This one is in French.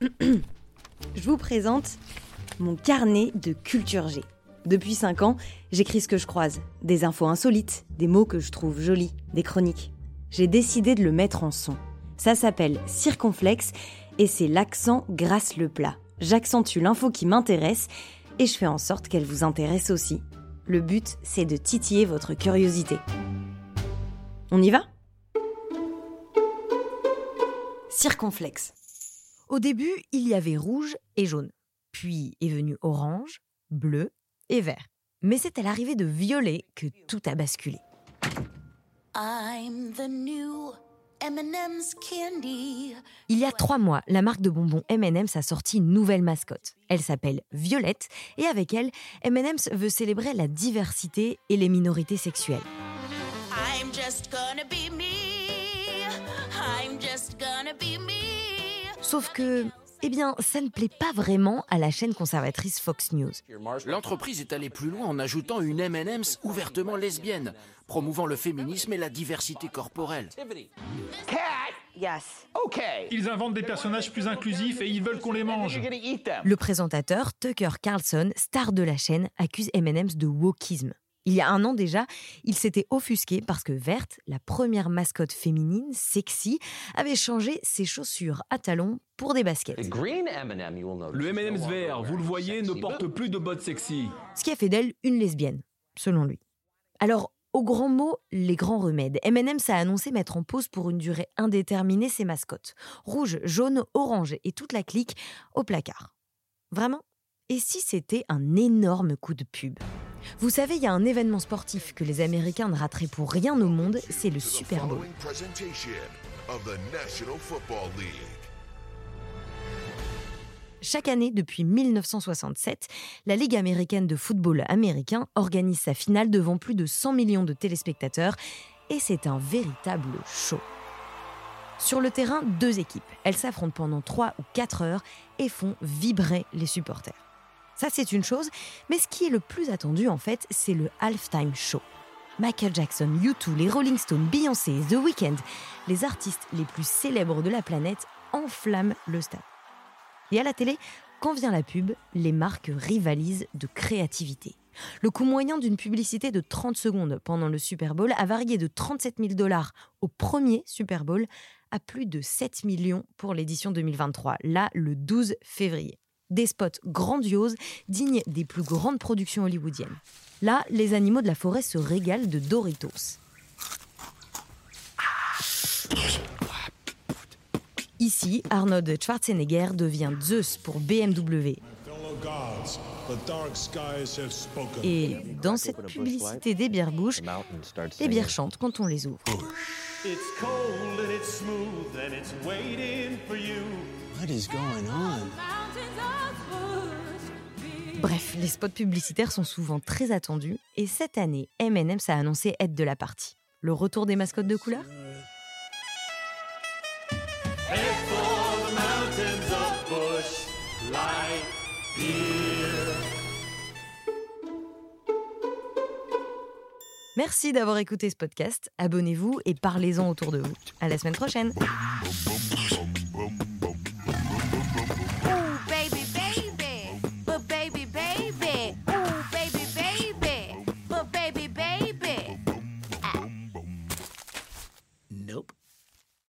Je vous présente mon carnet de culture G. Depuis 5 ans, j'écris ce que je croise, des infos insolites, des mots que je trouve jolis, des chroniques. J'ai décidé de le mettre en son. Ça s'appelle Circonflexe et c'est l'accent grâce le plat. J'accentue l'info qui m'intéresse et je fais en sorte qu'elle vous intéresse aussi. Le but, c'est de titiller votre curiosité. On y va? Circonflexe. Au début, il y avait rouge et jaune. Puis est venu orange, bleu et vert. Mais c'est à l'arrivée de violet que tout a basculé. I'm the new M&M's candy. Il y a trois mois, la marque de bonbons M&M's a sorti une nouvelle mascotte. Elle s'appelle Violette et avec elle, M&M's veut célébrer la diversité et les minorités sexuelles. Sauf que, eh bien, ça ne plaît pas vraiment à la chaîne conservatrice Fox News. L'entreprise est allée plus loin en ajoutant une M&M's ouvertement lesbienne, promouvant le féminisme et la diversité corporelle. Ils inventent des personnages plus inclusifs et ils veulent qu'on les mange. Le présentateur Tucker Carlson, star de la chaîne, accuse M&M's de wokisme. Il y a un an déjà, il s'était offusqué parce que Verte, la première mascotte féminine sexy, avait changé ses chaussures à talons pour des baskets. Le M&M's vert, vous le voyez, ne porte plus de bottes sexy. Ce qui a fait d'elle une lesbienne, selon lui. Alors, au grand mot, les grands remèdes. M&M's a annoncé mettre en pause pour une durée indéterminée ses mascottes. Rouge, jaune, orange et toute la clique au placard. Vraiment? Et si c'était un énorme coup de pub? Vous savez, il y a un événement sportif que les Américains ne rateraient pour rien au monde, c'est le Super Bowl. Chaque année, depuis 1967, la Ligue américaine de football américain organise sa finale devant plus de 100 millions de téléspectateurs et c'est un véritable show. Sur le terrain, deux équipes. Elles s'affrontent pendant 3 ou 4 heures et font vibrer les supporters. Ça, c'est une chose, mais ce qui est le plus attendu en fait, c'est le halftime show. Michael Jackson, U2, les Rolling Stones, Beyoncé, The Weeknd, les artistes les plus célèbres de la planète enflamment le stade. Et à la télé, quand vient la pub, les marques rivalisent de créativité. Le coût moyen d'une publicité de 30 secondes pendant le Super Bowl a varié de 37 000 dollars au premier Super Bowl à plus de 7 millions pour l'édition 2023, là le 12 février. Des spots grandioses, dignes des plus grandes productions hollywoodiennes. Là, les animaux de la forêt se régalent de Doritos. Ici, Arnold Schwarzenegger devient Zeus pour BMW. Et dans cette publicité des bières bouches, les bières chantent quand on les ouvre. What is going on? Bref, les spots publicitaires sont souvent très attendus et cette année, M&M's a annoncé être de la partie. Le retour des mascottes de couleur? Merci d'avoir écouté ce podcast. Abonnez-vous et parlez-en autour de vous. À la semaine prochaine.